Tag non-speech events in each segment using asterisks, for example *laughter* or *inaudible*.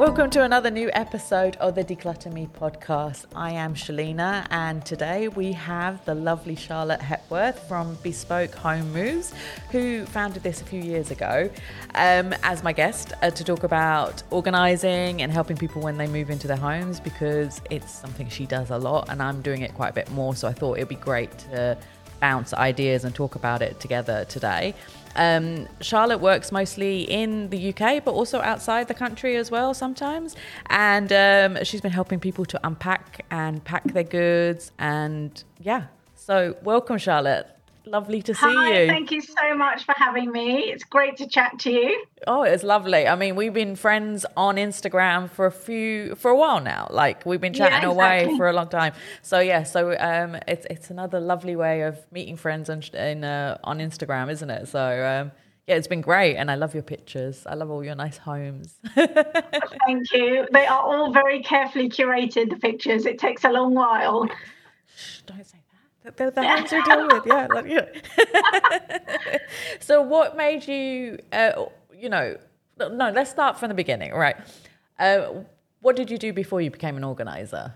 Welcome to another new episode of the Decluttr Me podcast. I am Shelina, and today we have the lovely Charlotte Hepworth from Bespoke Home Moves, who founded this a few years ago, um, as my guest uh, to talk about organizing and helping people when they move into their homes because it's something she does a lot, and I'm doing it quite a bit more. So I thought it'd be great to bounce ideas and talk about it together today. Um, Charlotte works mostly in the UK, but also outside the country as well sometimes. And um, she's been helping people to unpack and pack their goods. And yeah, so welcome, Charlotte. Lovely to see Hi, you. Thank you so much for having me. It's great to chat to you. Oh, it's lovely. I mean, we've been friends on Instagram for a few for a while now. Like we've been chatting Yeah, away for a long time. So yeah, so um, it's it's another lovely way of meeting friends on in, uh, on Instagram, isn't it? So um, yeah, it's been great, and I love your pictures. I love all your nice homes. *laughs* Thank you. They are all very carefully curated, the pictures. It takes a long while. Shh, don't say the homes we deal with. Yeah, like, yeah. *laughs* so what made you? Uh, you know, no. Let's start from the beginning. Right. Uh, what did you do before you became an organizer?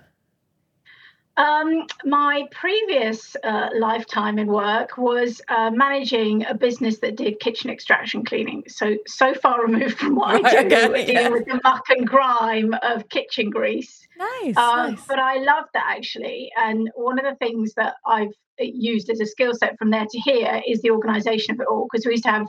Um, my previous uh, lifetime in work was uh, managing a business that did kitchen extraction cleaning. So, so far removed from what Right, I do, okay, dealing with the muck and grime of kitchen grease. Nice, Um, nice. But I love that actually. And one of the things that I've used as a skill set from there to here is the organization of it all. Because we used to have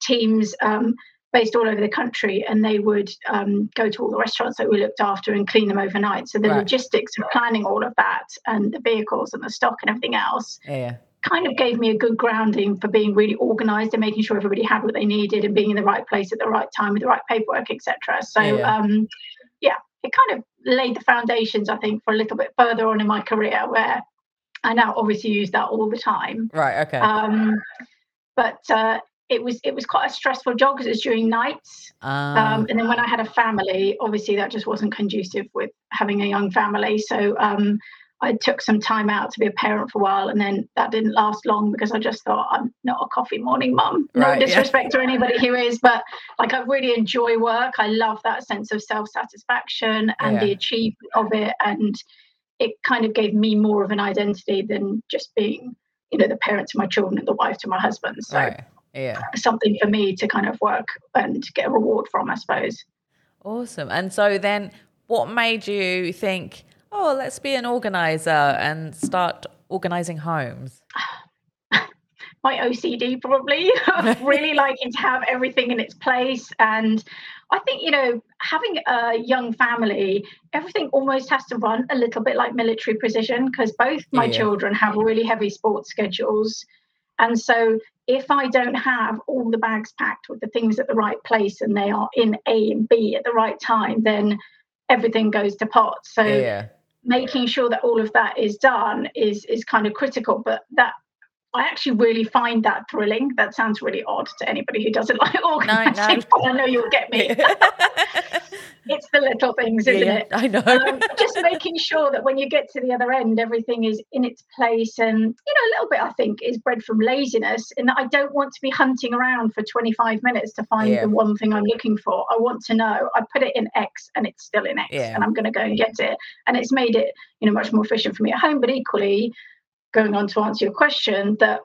teams um, based all over the country and they would um, go to all the restaurants that we looked after and clean them overnight. So the Right. logistics of planning all of that and the vehicles and the stock and everything else Yeah, kind of gave me a good grounding for being really organized and making sure everybody had what they needed and being in the right place at the right time with the right paperwork, etc. So Yeah, yeah. um yeah, it kind of laid the foundations, I think, for a little bit further on in my career where I now obviously use that all the time. Right. Okay. Um but uh it was it was quite a stressful job because it was during nights. Um, Um, and then when I had a family, obviously that just wasn't conducive with having a young family. So um, I took some time out to be a parent for a while, and then that didn't last long because I just thought I'm not a coffee morning mum. No Right, yeah. disrespect to anybody who is, but like I really enjoy work. I love that sense of self satisfaction and Yeah. the achievement of it, and it kind of gave me more of an identity than just being, you know, the parent to my children and the wife to my husband. So right. Yeah. something for me to kind of work and get a reward from, I suppose. Awesome. And so then, what made you think, oh, let's be an organizer and start organizing homes? *sighs* my OCD probably *laughs* really *laughs* liking to have everything in its place. And I think, you know, having a young family, everything almost has to run a little bit like military precision because both my Yeah. children have really heavy sports schedules. And so if I don't have all the bags packed with the things at the right place and they are in A and B at the right time, then everything goes to pot. So yeah. making sure that all of that is done is is kind of critical but that I actually really find that thrilling. That sounds really odd to anybody who doesn't *laughs* like organizing. but I know you'll get me. *laughs* it's the little things, isn't yeah, it? I know. Um, just making sure that when you get to the other end, everything is in its place. And, you know, a little bit, I think, is bred from laziness in that I don't want to be hunting around for 25 minutes to find Yeah. the one thing I'm looking for. I want to know I put it in X and it's still in X and I'm going to go and get it. And it's made it, you know, much more efficient for me at home. But equally, going on to answer your question, that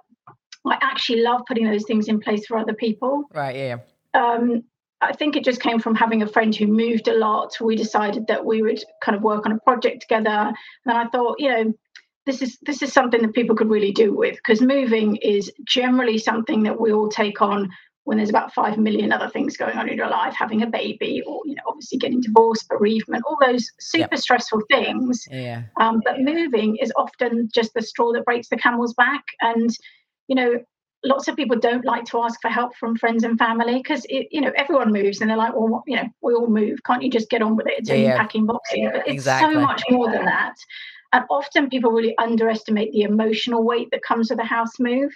I actually love putting those things in place for other people right. Yeah. um, I think it just came from having a friend who moved a lot. We decided that we would kind of work on a project together, and I thought, you know, this is this is something that people could really do with because moving is generally something that we all take on when there's about five million other things going on in your life, having a baby, or you know, obviously getting divorced, bereavement, all those super Yep. stressful things. Yeah. Um, but moving is often just the straw that breaks the camel's back. And, you know, lots of people don't like to ask for help from friends and family because, you know, everyone moves and they're like, well, what- you know, we all move. Can't you just get on with it? It's Yeah, only yeah. packing boxes. But it's Exactly. so much more than that. And often people really underestimate the emotional weight that comes with a house move.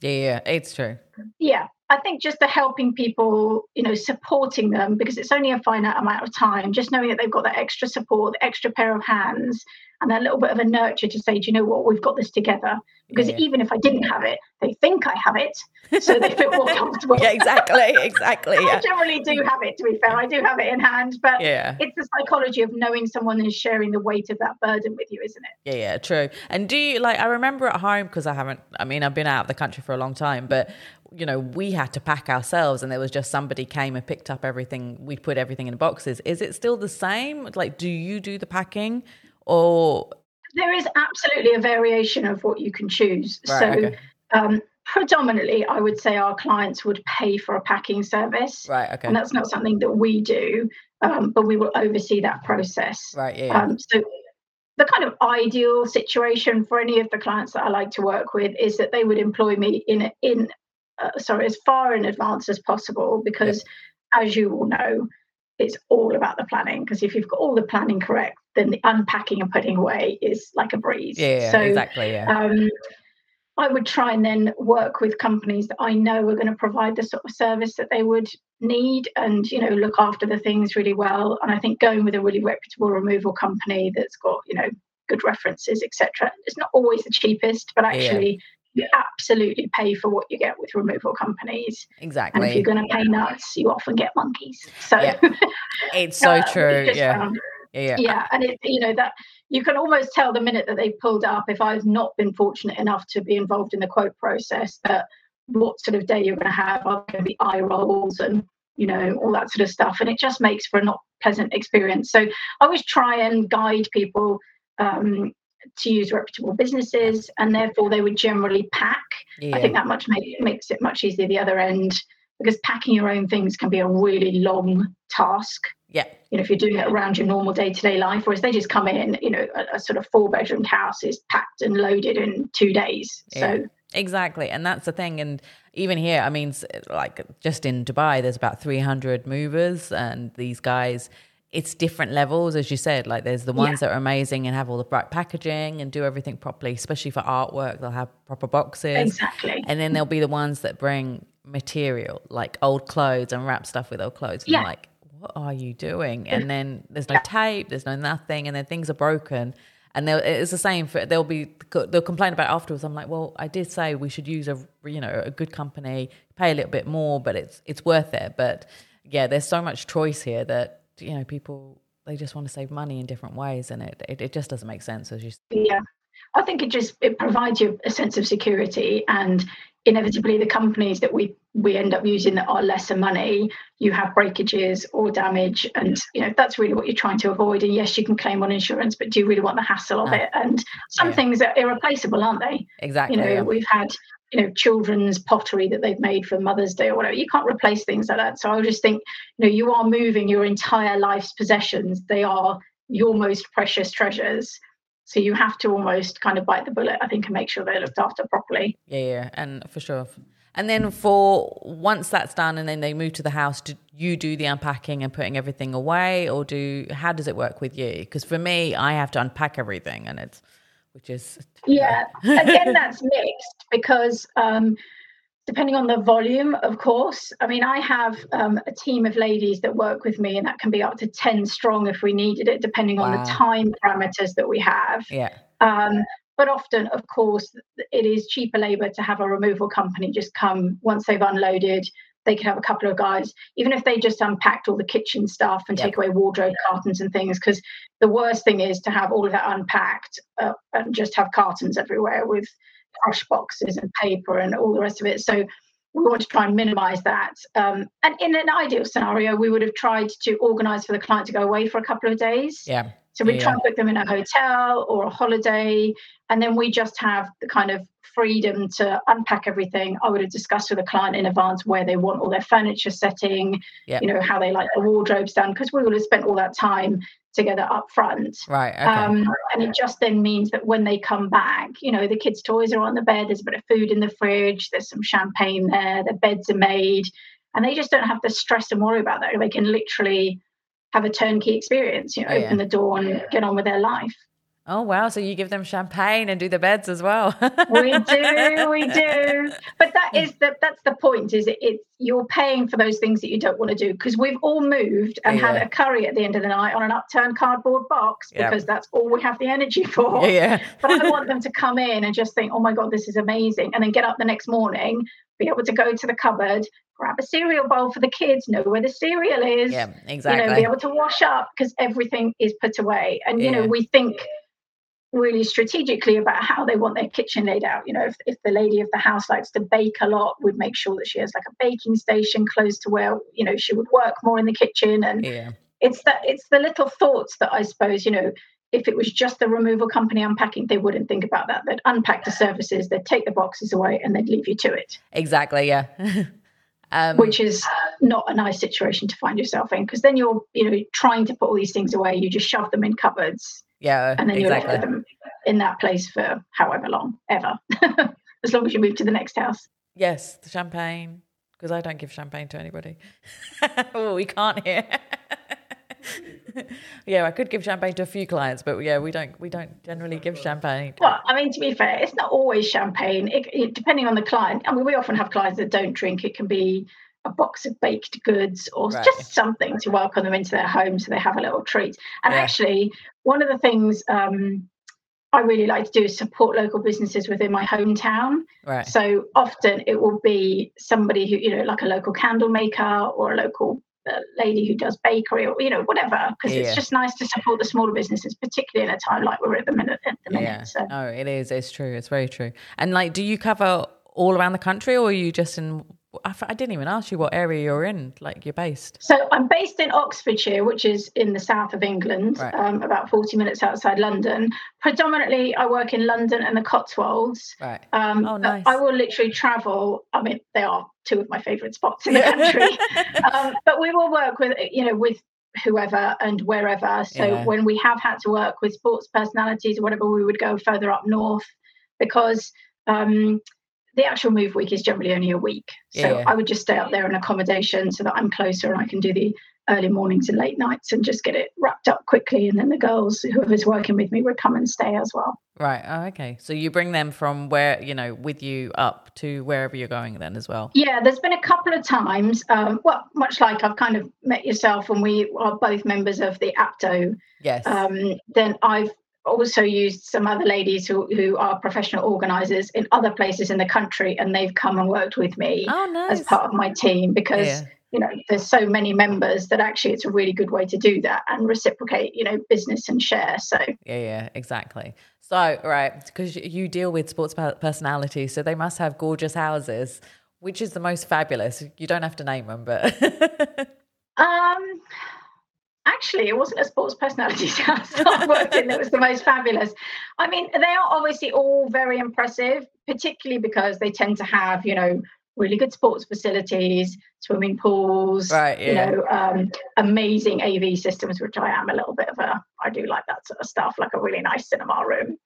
Yeah. Yeah. It's true. Yeah. I think just the helping people, you know, supporting them because it's only a finite amount of time, just knowing that they've got that extra support, the extra pair of hands, and that little bit of a nurture to say, do you know what, we've got this together. Because Yeah. even if I didn't have it, they think I have it, so they feel more *laughs* comfortable. yeah, exactly, exactly. *laughs* Yeah. I generally do have it. To be fair, I do have it in hand, but yeah. it's the psychology of knowing someone is sharing the weight of that burden with you, isn't it? Yeah, yeah, true. And do you like? I remember at home because I haven't. I mean, I've been out of the country for a long time, but you know, we had to pack ourselves, and there was just somebody came and picked up everything. We put everything in boxes. Is it still the same? Like, do you do the packing, or there is absolutely a variation of what you can choose. Right, so, okay. um, predominantly, I would say our clients would pay for a packing service, right? Okay, and that's not something that we do, um, but we will oversee that process. right. Yeah. Um, so, the kind of ideal situation for any of the clients that I like to work with is that they would employ me in in uh, sorry as far in advance as possible because, as you all know, it's all about the planning. Because if you've got all the planning correct, then the unpacking and putting away is like a breeze. yeah, yeah, so, exactly. Yeah, um, I would try and then work with companies that I know are going to provide the sort of service that they would need and you know look after the things really well and I think going with a really reputable removal company that's got you know good references etc it's not always the cheapest but Yeah. You absolutely pay for what you get with removal companies Exactly. and if you're going to pay nuts you often get monkeys so Yeah. *laughs* It's so uh, true. it's Yeah. yeah, yeah, yeah and it you know that you can almost tell the minute that they pulled up if i've not been fortunate enough to be involved in the quote process that what sort of day you're going to have are going to be eye rolls and you know all that sort of stuff and it just makes for a not pleasant experience so i always try and guide people um, to use reputable businesses and therefore they would generally pack yeah. I think that much make, makes it much easier the other end because packing your own things can be a really long task. Yeah. You know, if you're doing it around your normal day to day life, whereas they just come in, you know, a, a sort of four bedroom house is packed and loaded in two days. So, Exactly. And that's the thing. And even here, I mean, like just in Dubai, there's about 300 movers, and these guys, it's different levels, as you said. Like, there's the ones that are amazing and have all the bright packaging and do everything properly, especially for artwork. They'll have proper boxes. exactly. And then there'll be the ones that bring material, like old clothes and wrap stuff with old clothes. And Yeah. like, what are you doing? And then there's no tape, there's no nothing, and then things are broken. And it's the same for they'll be they'll complain about it afterwards. I'm like, well, I did say we should use a you know a good company, pay a little bit more, but it's it's worth it. But yeah, there's so much choice here that you know people they just want to save money in different ways, and it it, it just doesn't make sense as you. Yeah. I think it just it provides you a sense of security and inevitably the companies that we we end up using that are lesser money you have breakages or damage and you know that's really what you're trying to avoid and yes you can claim on insurance but do you really want the hassle of No. it and some Yeah. things are irreplaceable aren't they Exactly. you know yeah. we've had you know children's pottery that they've made for mother's day or whatever. You can't replace things like that. So i just think you know you are moving your entire life's possessions. They are your most precious treasures. So you have to almost kind of bite the bullet i think and make sure they're looked after properly. Yeah, yeah, and for sure. And then for once that's done, and then they move to the house, do you do the unpacking and putting everything away, or do how does it work with you? Because for me, I have to unpack everything, and it's which is yeah *laughs* again that's mixed because um depending on the volume of course. I mean i have um, a team of ladies that work with me and that can be up to 10 strong if we needed it depending on the time parameters that we have. Yeah, Um, but often, of course, it is cheaper labour to have a removal company just come once they've unloaded. They could have a couple of guys, even if they just unpacked all the kitchen stuff and Yep. take away wardrobe cartons and things. Because the worst thing is to have all of that unpacked uh, and just have cartons everywhere with crush boxes and paper and all the rest of it. So we want to try and minimise that. Um, and in an ideal scenario, we would have tried to organise for the client to go away for a couple of days. yeah, So we Yeah. try and book them in a hotel or a holiday, and then we just have the kind of freedom to unpack everything. I would have discussed with the client in advance where they want all their furniture setting, Yeah. you know, how they like the wardrobes done, because we would have spent all that time together up front. right, okay, Um, and it just then means that when they come back, you know, the kids' toys are on the bed, there's a bit of food in the fridge, there's some champagne there, the beds are made, and they just don't have to stress and worry about that. They can literally have a turnkey experience, you know, Yeah, open the door and get on with their life. Oh wow! So you give them champagne and do the beds as well. *laughs* we do, we do. But that hmm. is the that's the point. Is it? It's you're paying for those things that you don't want to do because we've all moved and yeah. had a curry at the end of the night on an upturned cardboard box because yep. that's all we have the energy *laughs* for. Yeah. but I want *laughs* them to come in and just think, oh my god, this is amazing, and then get up the next morning, be able to go to the cupboard, grab a cereal bowl for the kids, know where the cereal is. Yeah, exactly. You know, be able to wash up because everything is put away. And you yeah. know, we think really strategically about how they want their kitchen laid out. You know, if, if the lady of the house likes to bake a lot, we'd make sure that she has like a baking station close to where, you know, she would work more in the kitchen. And yeah. it's that it's the little thoughts that I suppose, you know, if it was just the removal company unpacking, they wouldn't think about that. They'd unpack the services, they'd take the boxes away and they'd leave you to it. Exactly, yeah. *laughs* Um, which is not a nice situation to find yourself in because then you're you know trying to put all these things away you just shove them in cupboards yeah and then you're left them in that place for however long ever *laughs* as long as you move to the next house yes the champagne because i don't give champagne to anybody *laughs* oh we can't hear. *laughs* yeah, I could give champagne to a few clients, but yeah, we don't we don't generally give champagne. Well, I mean, to be fair, it's not always champagne. It, it, depending on the client. I mean, we often have clients that don't drink. It can be a box of baked goods or right. just something to welcome them into their home so they have a little treat. And yeah. actually, one of the things um, I really like to do is support local businesses within my hometown. Right. So often it will be somebody who, you know, like a local candle maker or a local the lady who does bakery or you know whatever because yeah. it's just nice to support the smaller businesses particularly in a time like we're at the minute at the minute yeah. so no it is it's true it's very true and like do you cover all around the country or are you just in I, I didn't even ask you what area you're in like you're based so i'm based in oxfordshire which is in the south of england right. um, about 40 minutes outside london predominantly i work in london and the cotswolds right um, oh, nice. i will literally travel i mean they are two of my favorite spots in the country. *laughs* um, but we will work with, you know, with whoever and wherever. So yeah. when we have had to work with sports personalities or whatever, we would go further up north because um, the actual move week is generally only a week. So yeah. I would just stay up there in accommodation so that I'm closer and I can do the early mornings and late nights and just get it wrapped up quickly. And then the girls, whoever's working with me, would come and stay as well. Right. Oh, okay. So you bring them from where, you know, with you up to wherever you're going then as well? Yeah, there's been a couple of times, um, well, much like I've kind of met yourself and we are both members of the APDO. Yes. Um, then I've also used some other ladies who, who are professional organizers in other places in the country and they've come and worked with me oh, nice. as part of my team because yeah. you know there's so many members that actually it's a really good way to do that and reciprocate you know business and share so. Yeah yeah exactly. So right because you deal with sports personalities so they must have gorgeous houses which is the most fabulous? You don't have to name them but *laughs* um actually it wasn't a sports personalities *laughs* house i worked in that was the most fabulous i mean they are obviously all very impressive particularly because they tend to have you know really good sports facilities, swimming pools, right, yeah. you know, um, amazing AV systems, which I am a little bit of a, I do like that sort of stuff, like a really nice cinema room.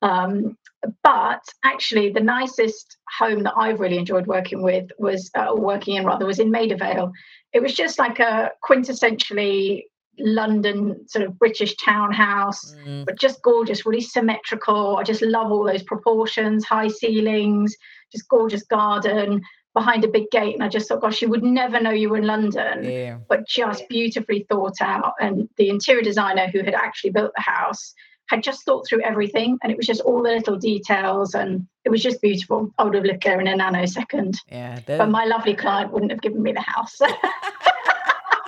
Um, but actually, the nicest home that I've really enjoyed working with was, uh, working in rather, was in Maida Vale. It was just like a quintessentially London sort of British townhouse, mm. but just gorgeous, really symmetrical. I just love all those proportions, high ceilings, just gorgeous garden behind a big gate and I just thought, gosh, you would never know you were in London, yeah. but just beautifully thought out. And the interior designer who had actually built the house had just thought through everything and it was just all the little details and it was just beautiful. I would have lived there in a nanosecond. Yeah. But my lovely client wouldn't have given me the house. *laughs*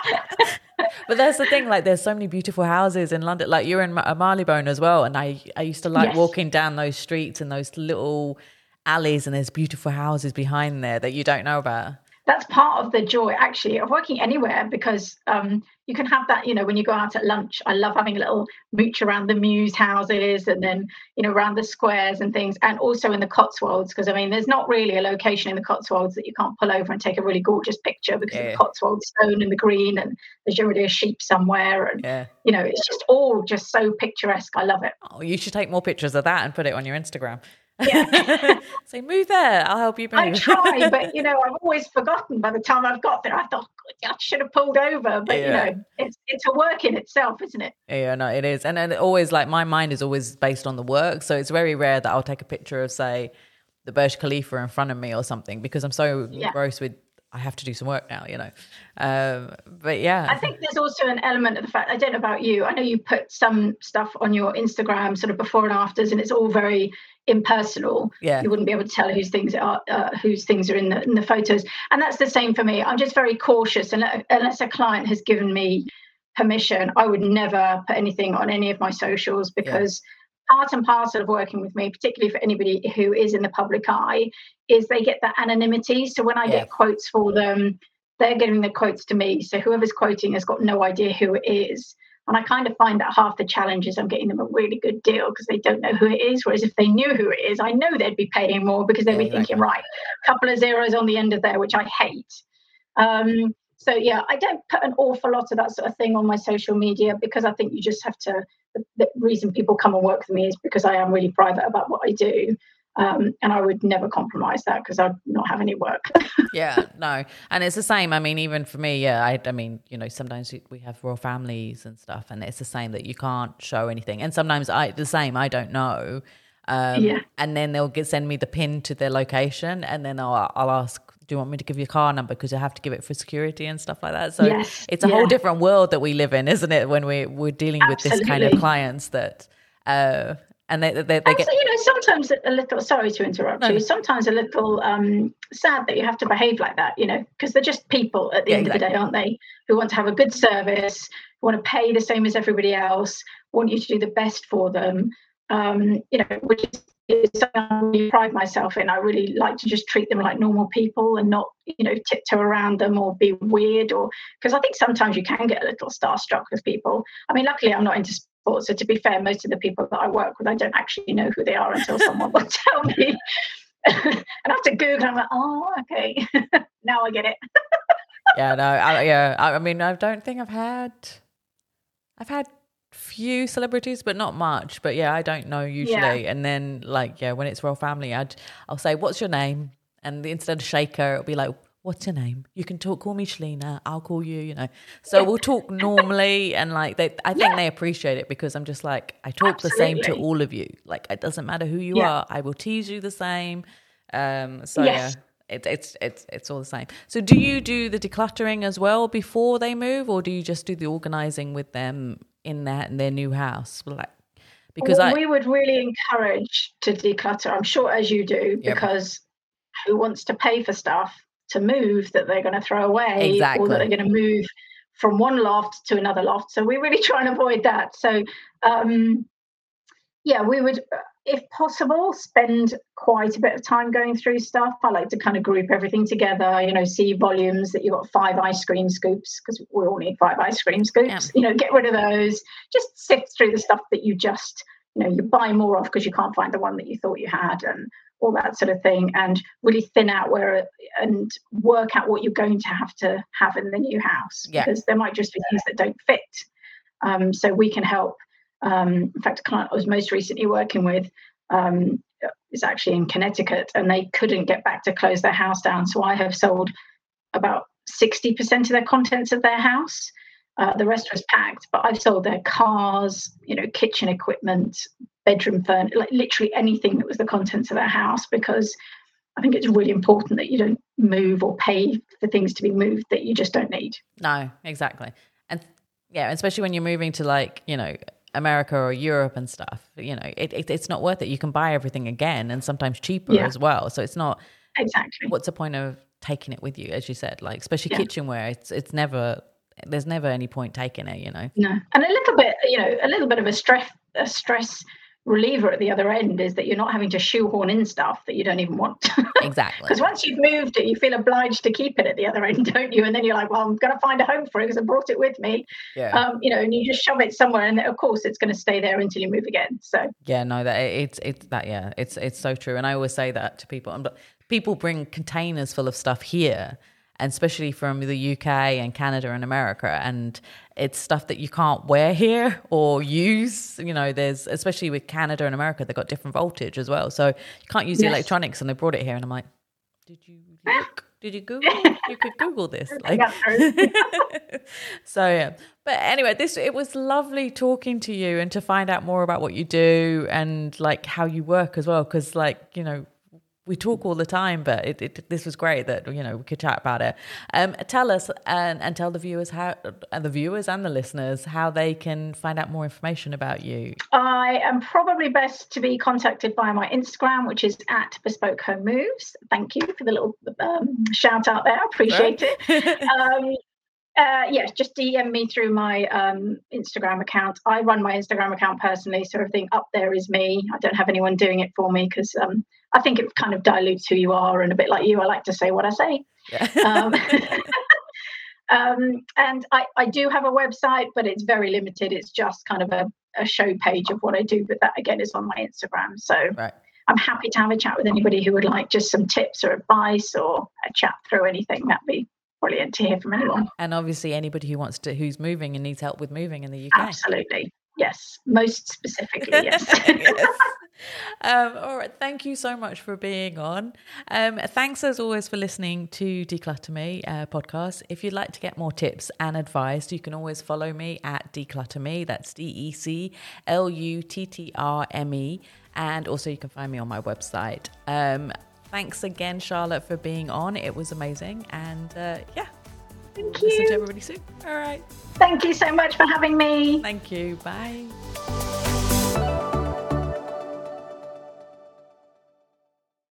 *laughs* but that's the thing like there's so many beautiful houses in london like you're in marylebone as well and i i used to like yes. walking down those streets and those little alleys and there's beautiful houses behind there that you don't know about that's part of the joy actually of working anywhere because um, you can have that you know when you go out at lunch i love having a little mooch around the mews houses and then you know around the squares and things and also in the cotswolds because i mean there's not really a location in the cotswolds that you can't pull over and take a really gorgeous picture because yeah. of the cotswold stone and the green and there's usually a sheep somewhere and yeah. you know it's just all just so picturesque i love it oh you should take more pictures of that and put it on your instagram Yeah. *laughs* Say, move there. I'll help you move. I try, *laughs* but you know, I've always forgotten by the time I've got there. I thought oh, I should have pulled over, but Yeah. you know, it's it's a work in itself, isn't it? Yeah, no, it is. And then always like my mind is always based on the work. So it's very rare that I'll take a picture of, say, the Burj Khalifa in front of me or something because I'm so Yeah. engrossed with I have to do some work now, you know. Um, but yeah. I think there's also an element of the fact I don't know about you. I know you put some stuff on your Instagram, sort of before and afters, and it's all very impersonal. Yeah. You wouldn't be able to tell whose things are uh, whose things are in the in the photos, and that's the same for me. I'm just very cautious, and unless a client has given me permission, I would never put anything on any of my socials because. Part and parcel of working with me, particularly for anybody who is in the public eye, is they get that anonymity. So when I Yeah. get quotes for them, they're giving the quotes to me. So whoever's quoting has got no idea who it is. And I kind of find that half the challenge is I'm getting them a really good deal because they don't know who it is. Whereas if they knew who it is, I know they'd be paying more because they'd be exactly. thinking, right, a couple of zeros on the end of there, which I hate. Um, so yeah, I don't put an awful lot of that sort of thing on my social media because I think you just have to. The, the reason people come and work with me is because I am really private about what I do. Um, and I would never compromise that because I'd not have any work. *laughs* yeah, no, and it's the same. I mean, even for me, yeah. I, I mean, you know, sometimes we- we have royal families and stuff, and it's the same that you can't show anything. And sometimes I the same. I don't know. Um, Yeah. And then they'll get send me the pin to their location, and then I'll I'll ask, do you want me to give you a car number because you have to give it for security and stuff like that. So Yes, it's a whole different world that we live in, isn't it? When we we're dealing with this kind of clients that, uh, and they they, they And get so, you know, sometimes a little, sorry to interrupt No, you, sometimes a little um, sad that you have to behave like that, you know, because they're just people at the Yeah, end of the day, aren't they? Who want to have a good service, who want to pay the same as everybody else, want you to do the best for them, um, you know, which is something I really pride myself in. I really like to just treat them like normal people and not, you know, tiptoe around them or be weird or because I think sometimes you can get a little starstruck with people. I mean, luckily I'm not into sports, so to be fair, most of the people that I work with, I don't actually know who they are until someone will *laughs* tell me. *laughs* and to Google. I'm like, oh, okay, *laughs* now I get it. yeah, no, I, yeah. I, I mean, I don't think I've had, I've had few celebrities, but not much. But yeah, I don't know usually. And then like, yeah, when it's royal family, I'd I'll say, "What's your name?" And instead of Sheikha, it'll be like, "What's your name?" You can talk, call me Shelina. I'll call you. You know. So we'll talk *laughs* normally, and like they, I think Yeah. they appreciate it because I'm just like I talk the same to all of you. Like it doesn't matter who you Yeah. are, I will tease you the same. Um. So Yes. yeah. It, it's it's it's all the same. So, do you do the decluttering as well before they move, or do you just do the organizing with them in their in their new house? Like, because Well, I we would really encourage to declutter. I'm sure as you do, Yep. because who wants to pay for stuff to move that they're going to throw away or that they're going to move from one loft to another loft? So we really try and avoid that. So um, yeah, we would, if possible, spend quite a bit of time going through stuff. I like to kind of group everything together. You know, see volumes that you've got five ice cream scoops because we all need five ice cream scoops. You know, get rid of those. Just sift through the stuff that you just you know you buy more of because you can't find the one that you thought you had and all that sort of thing and really thin out where and work out what you're going to have to have in the new house Yeah. because there might just be things that don't fit um, so we can help um, in fact a client i was most recently working with um, is actually in connecticut and they couldn't get back to close their house down. So i have sold about 60% of their contents of their house. Uh, the rest was packed, but I've sold their cars, you know, kitchen equipment, bedroom furniture, like literally anything that was the contents of their house, because I think it's really important that you don't move or pay for things to be moved that you just don't need. no, exactly, and yeah, especially when you're moving to like you know America or Europe and stuff. You know, it, it it's not worth it. You can buy everything again, and sometimes cheaper Yeah. as well. So it's not. Exactly. What's the point of taking it with you, as you said? Like especially Yeah. kitchenware, it's it's never. There's never any point taking it. You know. No, and a little bit, you know, a little bit of a stress, a stress reliever at the other end is that you're not having to shoehorn in stuff that you don't even want. Exactly. *laughs* Because once you've moved it, you feel obliged to keep it at the other end, don't you? And then you're like, well, I'm going to find a home for it because I brought it with me. Yeah. Um, you know, and you just shove it somewhere, and of course, it's going to stay there until you move again. So Yeah, no, that it's it's that yeah, it's it's so true, and I always say that to people. And but people bring containers full of stuff here, and especially from the UK and Canada and America. And it's stuff that you can't wear here or use. You know, there's especially with Canada and America, they've got different voltage as well. So you can't use the electronics, and they brought it here, and I'm like, did you look? Did you Google? you could Google this. *laughs* Like, *laughs* so yeah. But anyway, this it was lovely talking to you and to find out more about what you do and like how you work as well. Because like you know, we talk all the time, but it, it, this was great that you know we could chat about it. Um, tell us and, and tell the viewers how, and the viewers and the listeners how they can find out more information about you. I am probably best to be contacted by my Instagram, which is at Bespoke Home Moves. Thank you for the little um, shout out there. I appreciate right. it. *laughs* um, uh, yes, just DM me through my um, Instagram account. I run my Instagram account personally, so everything up there is me. I don't have anyone doing it for me because um, I think it kind of dilutes who you are. And a bit like you, I like to say what I say. Yeah. um, *laughs* *laughs* um, and I, I do have a website, but it's very limited. It's just kind of a, a show page of what I do. But that again is on my Instagram. So right. I'm happy to have a chat with anybody who would like just some tips or advice or a chat through anything. That'd be brilliant to hear from anyone. And obviously, anybody who wants to, who's moving and needs help with moving in the UK. Absolutely. Yes. Most specifically, yes. *laughs* yes. Um, all right. Thank you so much for being on. Um, thanks as always for listening to Decluttr Me uh, podcast. If you'd like to get more tips and advice, you can always follow me at Decluttr Me. That's D E C L U T T R M E. And also, you can find me on my website. Um, thanks again, Charlotte, for being on. It was amazing. And uh, yeah, Thank you. Listen to everybody soon. All right. Thank you so much for having me. Thank you. Bye.